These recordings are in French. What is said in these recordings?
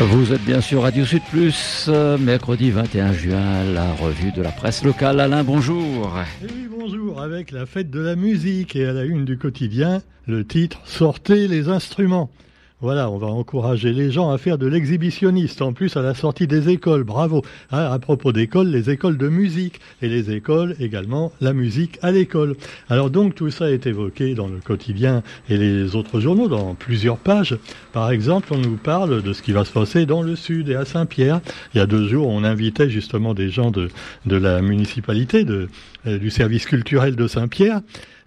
Vous êtes bien sûr Radio Sud Plus, euh, mercredi 21 juin, la revue de la presse locale. Alain, bonjour. oui, bonjour, avec la fête de la musique et à la une du quotidien, le titre Sortez les instruments. Voilà, on va encourager les gens à faire de l'exhibitionniste, en plus à la sortie des écoles, bravo. Ah, à propos d'écoles, les écoles de musique, et les écoles également, la musique à l'école. Alors donc tout ça est évoqué dans le quotidien et les autres journaux, dans plusieurs pages. Par exemple, on nous parle de ce qui va se passer dans le sud et à Saint-Pierre. Il y a deux jours, on invitait justement des gens de, de la municipalité, de, euh, du service culturel de Saint-Pierre,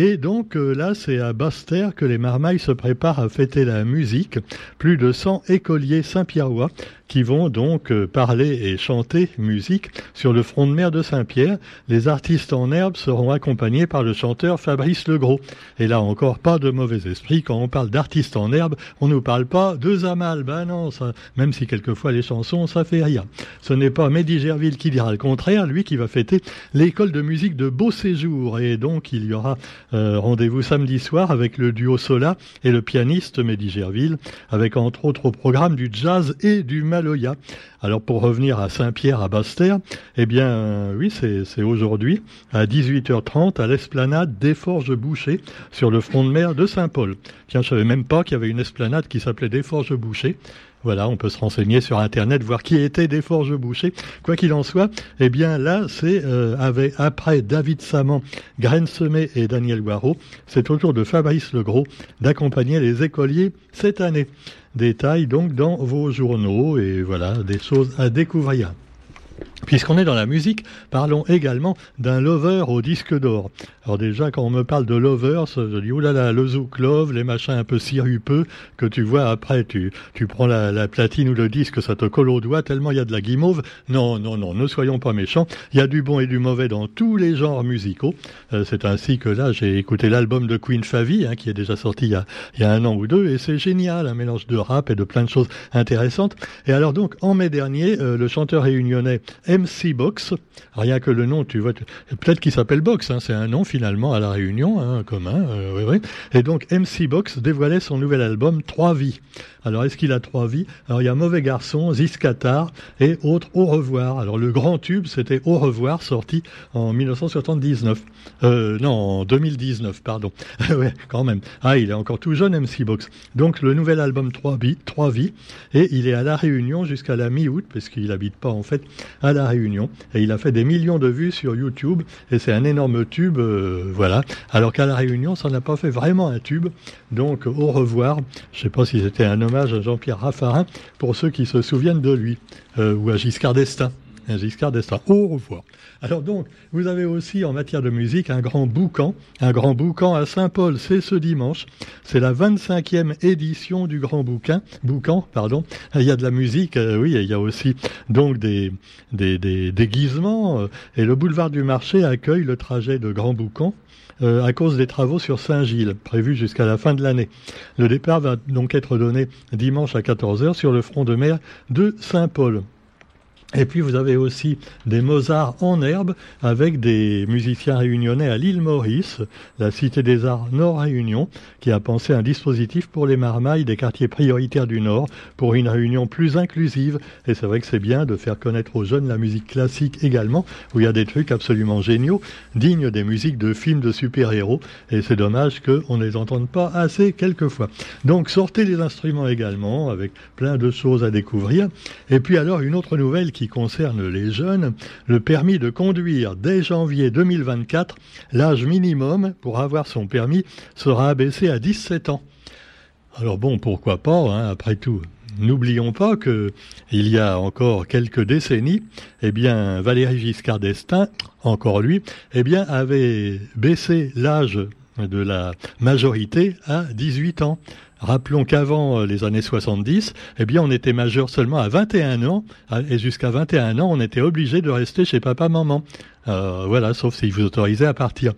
et donc euh, là, c'est à Basse-Terre que les Marmailles se préparent à fêter la musique. Plus de 100 écoliers saint-pierrois qui vont donc euh, parler et chanter musique sur le front de mer de Saint-Pierre. Les artistes en herbe seront accompagnés par le chanteur Fabrice Legros. Et là encore, pas de mauvais esprit. Quand on parle d'artistes en herbe, on ne parle pas de Zamal. Ben non, même si quelquefois les chansons, ça fait rien. Ce n'est pas Mehdi Gerville qui dira le contraire, lui qui va fêter l'école de musique de Beau Séjour. Et donc, il y aura euh, rendez-vous samedi soir avec le duo Sola et le pianiste Mehdi Gerville, avec entre autres au programme du jazz et du Maloya. Alors pour revenir à Saint-Pierre à Basse-Terre, eh bien oui, c'est aujourd'hui à 18h30 à l'esplanade des Forges Bouchées sur le front de mer de Saint-Paul. Tiens, je savais même pas qu'il y avait une esplanade qui s'appelait des Forges Bouchées. Voilà, on peut se renseigner sur Internet, voir qui était des Forges Bouchées. Quoi qu'il en soit, eh bien là, c'est euh, après David Saman, Graine et Daniel Guarot, c'est au tour de Fabrice Legros d'accompagner les écoliers cette année. Détails donc dans vos journaux et voilà, des choses à découvrir. Puisqu'on est dans la musique, parlons également d'un lover au disque d'or. Alors déjà, quand on me parle de lovers, je dis, oulala, le zouk love, les machins un peu sirupeux, que tu vois après, tu, tu prends la, platine ou le disque, ça te colle au doigt tellement il y a de la guimauve. Non, non, non, ne soyons pas méchants. Il y a du bon et du mauvais dans tous les genres musicaux. Euh, c'est ainsi que là, j'ai écouté l'album de Queen Favy, hein, qui est déjà sorti il y, a, il y a un an ou deux, et c'est génial, un mélange de rap et de plein de choses intéressantes. Et alors donc, en mai dernier, euh, le chanteur réunionnais MC Box. Rien que le nom, tu vois, peut-être qu'il s'appelle Box, hein, c'est un nom finalement à la Réunion, hein, commun. Euh, Et donc MC Box dévoilait son nouvel album Trois vies. Alors, est-ce qu'il a trois vies Alors, il y a Mauvais Garçon, Ziskatar et autres Au revoir. Alors, le grand tube, c'était Au revoir, sorti en 1979. Euh, non, en 2019, pardon. ouais, quand même. Ah, il est encore tout jeune, MC Box. Donc, le nouvel album Trois vies, vies, et il est à La Réunion jusqu'à la mi-août, parce qu'il habite pas, en fait, à La Réunion. Et il a fait des millions de vues sur YouTube, et c'est un énorme tube, euh, voilà. Alors qu'à La Réunion, ça n'a pas fait vraiment un tube. Donc, Au revoir. Je sais pas si c'était un hommage à Jean-Pierre Raffarin pour ceux qui se souviennent de lui, euh, ou à Giscard d'Estaing. Giscard d'Estaing. Au revoir. Alors donc, vous avez aussi en matière de musique un grand boucan, un grand boucan à Saint-Paul, c'est ce dimanche. C'est la 25e édition du grand bouquin, boucan, pardon. Il y a de la musique, euh, oui, il y a aussi donc des, des, des déguisements. Euh, et le boulevard du marché accueille le trajet de grand boucan euh, à cause des travaux sur Saint-Gilles, prévus jusqu'à la fin de l'année. Le départ va donc être donné dimanche à 14h sur le front de mer de Saint-Paul. Et puis vous avez aussi des Mozart en herbe avec des musiciens réunionnais à l'île Maurice, la Cité des Arts Nord Réunion, qui a pensé un dispositif pour les marmailles des quartiers prioritaires du Nord pour une réunion plus inclusive. Et c'est vrai que c'est bien de faire connaître aux jeunes la musique classique également, où il y a des trucs absolument géniaux, dignes des musiques de films de super-héros. Et c'est dommage qu'on ne les entende pas assez quelquefois. Donc sortez les instruments également, avec plein de choses à découvrir. Et puis alors une autre nouvelle concerne les jeunes, le permis de conduire dès janvier 2024, l'âge minimum pour avoir son permis sera abaissé à 17 ans. Alors bon, pourquoi pas, hein, après tout. N'oublions pas que il y a encore quelques décennies, eh bien Valéry Giscard d'Estaing, encore lui, eh bien avait baissé l'âge de la majorité à 18 ans. Rappelons qu'avant euh, les années 70, eh bien, on était majeur seulement à 21 ans, et jusqu'à 21 ans, on était obligé de rester chez papa-maman. Euh, voilà, sauf s'ils vous autorisaient à partir.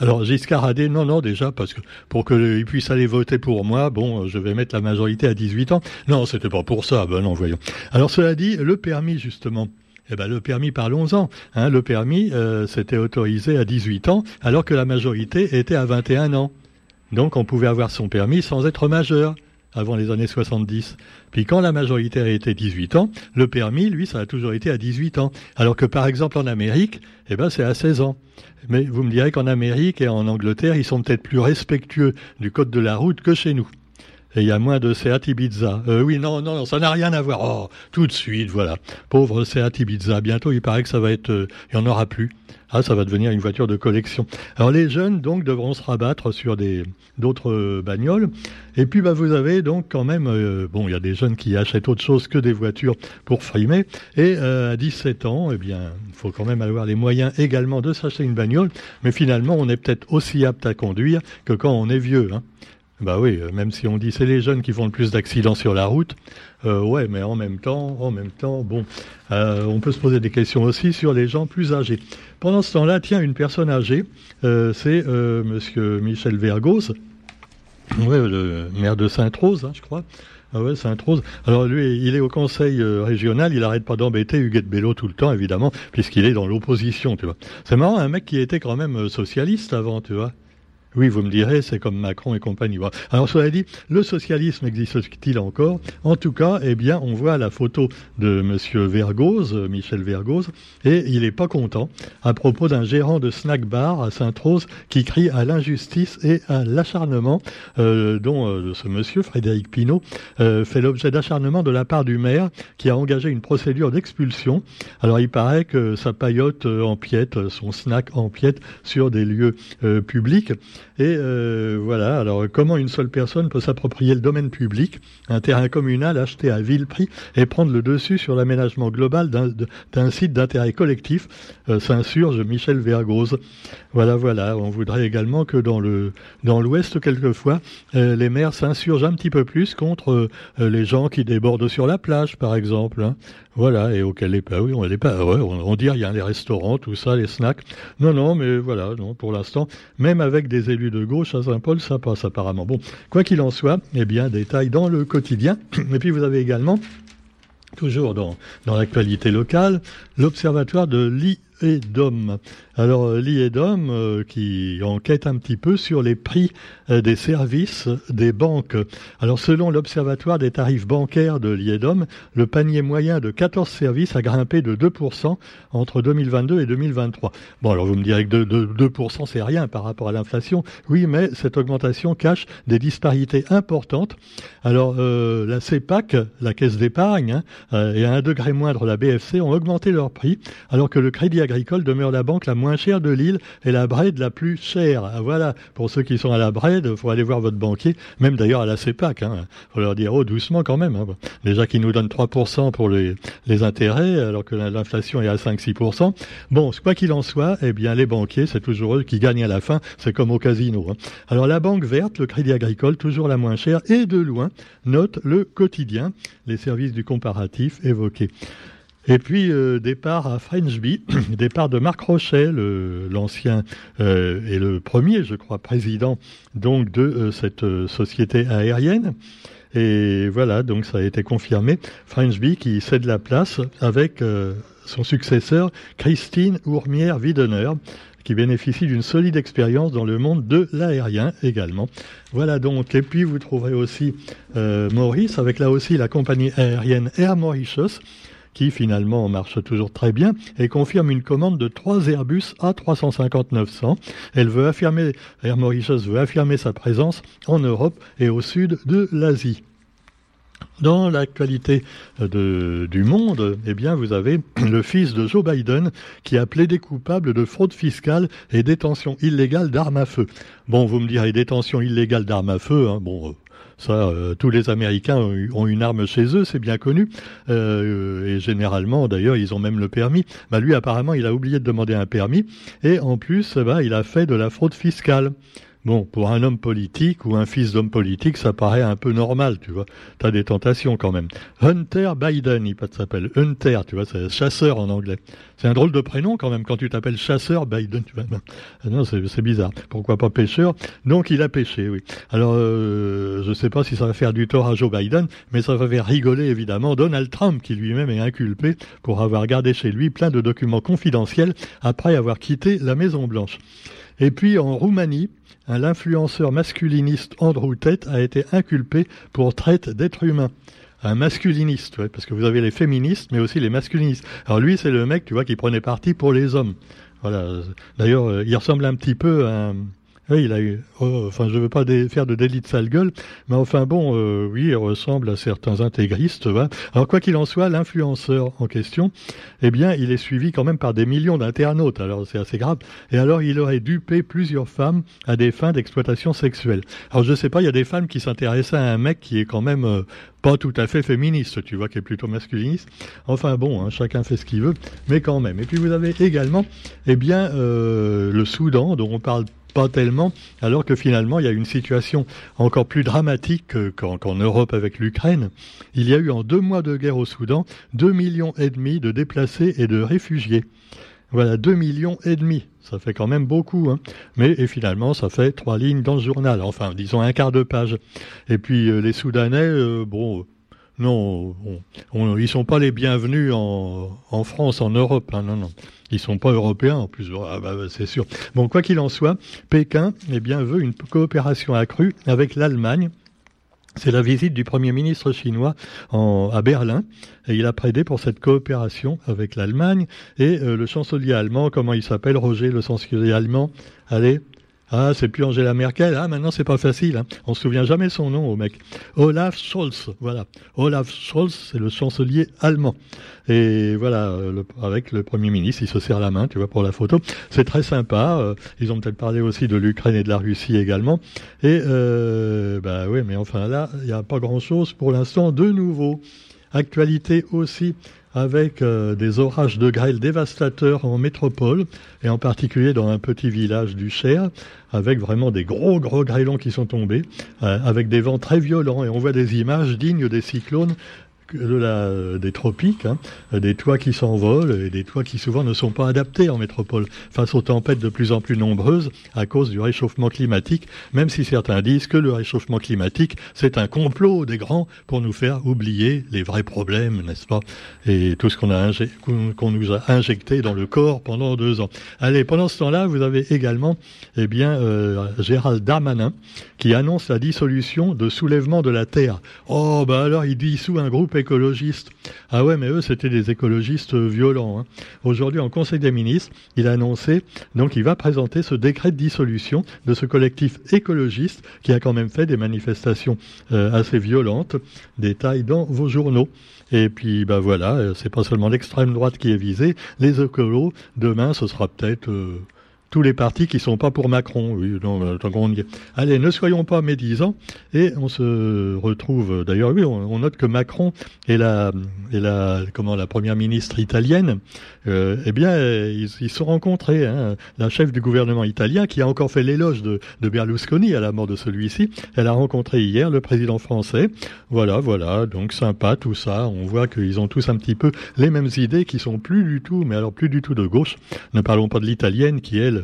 Alors Giscard a dit non, non, déjà, parce que pour qu'ils puissent aller voter pour moi, bon, je vais mettre la majorité à 18 ans. Non, c'était pas pour ça, ben non, voyons. Alors cela dit, le permis, justement, eh ben, le permis, parlons-en. Hein, le permis, euh, c'était autorisé à 18 ans, alors que la majorité était à 21 ans. Donc on pouvait avoir son permis sans être majeur. avant les années 70. Puis quand la majorité a été 18 ans, le permis, lui, ça a toujours été à 18 ans. Alors que par exemple en Amérique, eh ben, c'est à 16 ans. Mais vous me direz qu'en Amérique et en Angleterre, ils sont peut-être plus respectueux du code de la route que chez nous. Et il y a moins de Seat Ibiza. Euh, oui, non, non, ça n'a rien à voir. Oh, tout de suite, voilà. Pauvre Seat Ibiza. Bientôt, il paraît que ça va être... Euh, il n'y en aura plus. Ah, ça va devenir une voiture de collection. Alors les jeunes donc devront se rabattre sur des d'autres euh, bagnoles. Et puis bah vous avez donc quand même bon il y a des jeunes qui achètent autre chose que des voitures pour frimer. Et euh, à 17 ans, eh bien il faut quand même avoir les moyens également de s'acheter une bagnole. Mais finalement on est peut-être aussi apte à conduire que quand on est vieux. Hein. Bah oui, euh, même si on dit c'est les jeunes qui font le plus d'accidents sur la route, euh, ouais, mais en même temps, en même temps, bon, euh, on peut se poser des questions aussi sur les gens plus âgés. Pendant ce temps-là, tiens, une personne âgée, c'est Monsieur Michel Vergos, le maire de Sainte-Rose, hein, je crois. Ah Sainte-Rose. Alors lui, il est au conseil régional, il arrête pas d'embêter Huguette Bello tout le temps, évidemment, puisqu'il est dans l'opposition, tu vois. C'est marrant, un mec qui était quand même socialiste avant, tu vois. Oui, vous me direz, c'est comme Macron et compagnie. Alors, cela dit, le socialisme existe-t-il encore? En tout cas, eh bien, on voit la photo de Monsieur Vergoz, Michel Vergoz, et il n'est pas content à propos d'un gérant de snack bar à Sainte-Rose qui crie à l'injustice et à l'acharnement, euh, dont euh, ce monsieur, Frédéric Pinault, euh, fait l'objet d'acharnement de la part du maire qui a engagé une procédure d'expulsion. Alors, il paraît que sa paillote empiète, son snack empiète sur des lieux publics. Et euh, voilà, alors comment une seule personne peut s'approprier le domaine public, un terrain communal acheté à vil prix et prendre le dessus sur l'aménagement global d'un site d'intérêt collectif, euh, s'insurge Michel Vergoz. Voilà, voilà, on voudrait également que dans le dans l'Ouest, quelquefois, euh, les maires s'insurgent un petit peu plus contre les gens qui débordent sur la plage, par exemple. Hein. Voilà, et auquel les pas, oui, on n'est pas, ouais, on, on dit rien, les restaurants, tout ça, les snacks. Non, non, mais voilà, non, pour l'instant, même avec des élus de gauche à Saint-Paul, ça passe apparemment. Bon, quoi qu'il en soit, eh bien, détail dans le quotidien. Et puis vous avez également, toujours dans, dans l'actualité locale, l'observatoire de l'I et. Alors euh, l'IEDOM euh, qui enquête un petit peu sur les prix euh, des services des banques. Alors selon l'Observatoire des tarifs bancaires de l'IEDOM, le panier moyen de 14 services a grimpé de 2% entre 2022 et 2023. Bon alors vous me direz que de, 2% c'est rien par rapport à l'inflation. Oui mais cette augmentation cache des disparités importantes. Alors la CEPAC, la caisse d'épargne, hein, et à un degré moindre la BFC ont augmenté leurs prix alors que le crédit agricole demeure la banque la moins chère de l'île et la Bred la plus chère. Ah, voilà, pour ceux qui sont à la Bred, il faut aller voir votre banquier, même d'ailleurs à la CEPAC. Il hein. faut leur dire, oh, doucement quand même. Hein. Déjà qu'ils nous donnent 3% pour les, les intérêts, alors que l'inflation est à 5-6%. Bon, quoi qu'il en soit, eh bien, les banquiers, c'est toujours eux qui gagnent à la fin. C'est comme au casino. Hein. Alors, la banque verte, le crédit agricole, toujours la moins chère, et de loin, note le quotidien, les services du comparatif évoqués. Et puis euh, départ à Frenchby, départ de Marc Rochet, l'ancien euh, et le premier, je crois, président donc de euh, cette société aérienne. Et voilà, donc ça a été confirmé. Frenchby qui cède la place avec son successeur Christine Ourmière-Widener qui bénéficie d'une solide expérience dans le monde de l'aérien également. Voilà donc, et puis vous trouverez aussi Maurice avec là aussi la compagnie aérienne Air Mauritius qui finalement marche toujours très bien et confirme une commande de trois Airbus A350-900. Elle veut affirmer, Air Mauritius veut affirmer sa présence en Europe et au sud de l'Asie. Dans l'actualité du monde, eh bien, vous avez le fils de Joe Biden qui a plaidé coupable de fraude fiscale et détention illégale d'armes à feu. Bon, vous me direz détention illégale d'armes à feu. Hein, bon, euh, ça, euh, tous les Américains ont, une arme chez eux, c'est bien connu. Euh, et généralement, d'ailleurs, ils ont même le permis. Bah, lui, apparemment, il a oublié de demander un permis. Et en plus, bah, il a fait de la fraude fiscale. Bon, pour un homme politique ou un fils d'homme politique, ça paraît un peu normal, tu vois. T'as des tentations quand même. Hunter Biden, il s'appelle Hunter, tu vois, c'est chasseur en anglais. C'est un drôle de prénom quand même quand tu t'appelles chasseur Biden, tu vois. Non, c'est bizarre. Pourquoi pas pêcheur? Donc il a pêché, oui. Alors, euh, je sais pas si ça va faire du tort à Joe Biden, mais ça va faire rigoler évidemment Donald Trump, qui lui-même est inculpé pour avoir gardé chez lui plein de documents confidentiels après avoir quitté la Maison Blanche. Et puis en Roumanie, l'influenceur masculiniste Andrew Tate a été inculpé pour traite d'êtres humains un masculiniste, parce que vous avez les féministes, mais aussi les masculinistes. Alors lui, c'est le mec, tu vois, qui prenait parti pour les hommes. Voilà. D'ailleurs, euh, il ressemble un petit peu à un, oui, il a eu. Oh, enfin, je ne veux pas faire de délit de sale gueule, mais enfin bon, euh, oui, il ressemble à certains intégristes. Alors quoi qu'il en soit, l'influenceur en question, eh bien, il est suivi quand même par des millions d'internautes. Alors c'est assez grave. Et alors, il aurait dupé plusieurs femmes à des fins d'exploitation sexuelle. Alors je ne sais pas, il y a des femmes qui s'intéressaient à un mec qui est quand même euh, pas tout à fait féministe, tu vois, qui est plutôt masculiniste. Enfin bon, hein, chacun fait ce qu'il veut, mais quand même. Et puis vous avez également, eh bien, euh, le Soudan, dont on parle pas tellement, alors que finalement il y a une situation encore plus dramatique qu'en Europe avec l'Ukraine. Il y a eu en deux mois de guerre au Soudan deux millions et demi de déplacés et de réfugiés. Voilà, deux millions et demi. Ça fait quand même beaucoup, hein. Mais et finalement, ça fait trois lignes dans le journal. Enfin, disons un quart de page. Et puis euh, les Soudanais, euh, bon, non, on, ils sont pas les bienvenus en, France, en Europe. Hein, non, non. Ils sont pas européens en plus, ah, bah, bah, c'est sûr. Bon, quoi qu'il en soit, Pékin eh bien, veut une coopération accrue avec l'Allemagne. C'est la visite du Premier ministre chinois à Berlin et il a prêté pour cette coopération avec l'Allemagne et euh, le chancelier allemand, comment il s'appelle, Roger, le chancelier allemand, allez, ah, c'est plus Angela Merkel. Ah, maintenant, c'est pas facile. Hein. On se souvient jamais son nom au mec. Olaf Scholz. Voilà. Olaf Scholz, c'est le chancelier allemand. Et voilà, avec le Premier ministre, il se serre la main, tu vois, pour la photo. C'est très sympa. Euh, ils ont peut-être parlé aussi de l'Ukraine et de la Russie également. Et, euh, bah oui, mais enfin là, il n'y a pas grand-chose pour l'instant de nouveau. Actualité aussi avec euh, des orages de grêle dévastateurs en métropole, et en particulier dans un petit village du Cher, avec vraiment des gros gros grêlons qui sont tombés, euh, avec des vents très violents, et on voit des images dignes des cyclones de la, des tropiques, hein, des toits qui s'envolent et des toits qui souvent ne sont pas adaptés en métropole face aux tempêtes de plus en plus nombreuses à cause du réchauffement climatique, même si certains disent que le réchauffement climatique, c'est un complot des grands pour nous faire oublier les vrais problèmes, n'est-ce pas? Et tout ce qu'on a qu'on nous a injecté dans le corps pendant deux ans. Allez, pendant ce temps-là, vous avez également eh bien, euh, Gérald Darmanin qui annonce la dissolution de soulèvement de la Terre. Oh, bah alors il dissout un groupe écologistes. Ah ouais, mais eux, c'était des écologistes violents. Hein. Aujourd'hui, en Conseil des ministres, il a annoncé, donc il va présenter ce décret de dissolution de ce collectif écologiste qui a quand même fait des manifestations euh, assez violentes. Détails dans vos journaux. Et puis, bah voilà, euh, c'est pas seulement l'extrême droite qui est visée. Les écolos, demain, ce sera peut-être euh, tous les partis qui sont pas pour Macron. Oui, Allez, ne soyons pas médisants. Et on se retrouve, d'ailleurs, oui, on, note que Macron et la, et la, comment, la première ministre italienne, euh, eh bien, ils se sont rencontrés. Hein. La chef du gouvernement italien, qui a encore fait l'éloge de, de Berlusconi à la mort de celui-ci, elle a rencontré hier le président français. Voilà, voilà, donc sympa tout ça. On voit qu'ils ont tous un petit peu les mêmes idées, qui sont plus du tout, mais alors plus du tout de gauche. Ne parlons pas de l'italienne, qui elle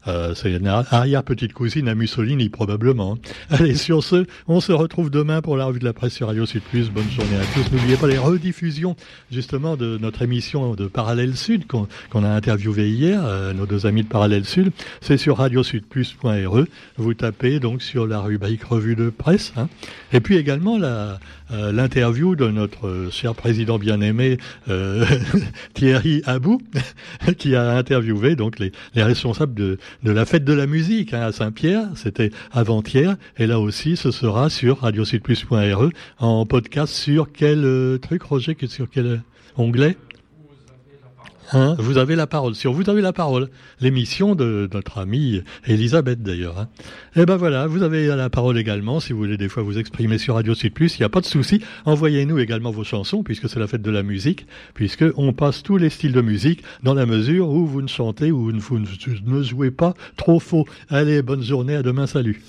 euh, c'est une arrière-petite cousine à Mussolini, probablement. Allez, sur ce, on se retrouve demain pour la revue de la presse sur Radio Sud Plus. Bonne journée à tous. N'oubliez pas les rediffusions, justement, de notre émission de Parallèle Sud qu'on a interviewé hier, euh, nos deux amis de Parallèle Sud. C'est sur radiosudplus.re. Vous tapez donc sur la rubrique revue de presse. Hein. Et puis également euh, l'interview de notre cher président bien-aimé euh, Thierry Abou, qui a interviewé donc les, les responsables de, de, la fête de la musique hein, à Saint-Pierre. C'était avant-hier, et là aussi, ce sera sur radiosudplus.re en podcast sur quel euh, truc, Roger, sur quel onglet? Hein, vous avez la parole. Sur Vous avez la parole, l'émission de notre amie Elisabeth d'ailleurs. Hein. Et eh ben voilà, vous avez la parole également si vous voulez des fois vous exprimer sur Radio Sud Plus. Il n'y a pas de souci. Envoyez-nous également vos chansons puisque c'est la fête de la musique, puisque on passe tous les styles de musique dans la mesure où vous ne chantez ou vous ne jouez pas trop faux. Allez, bonne journée, à demain, salut.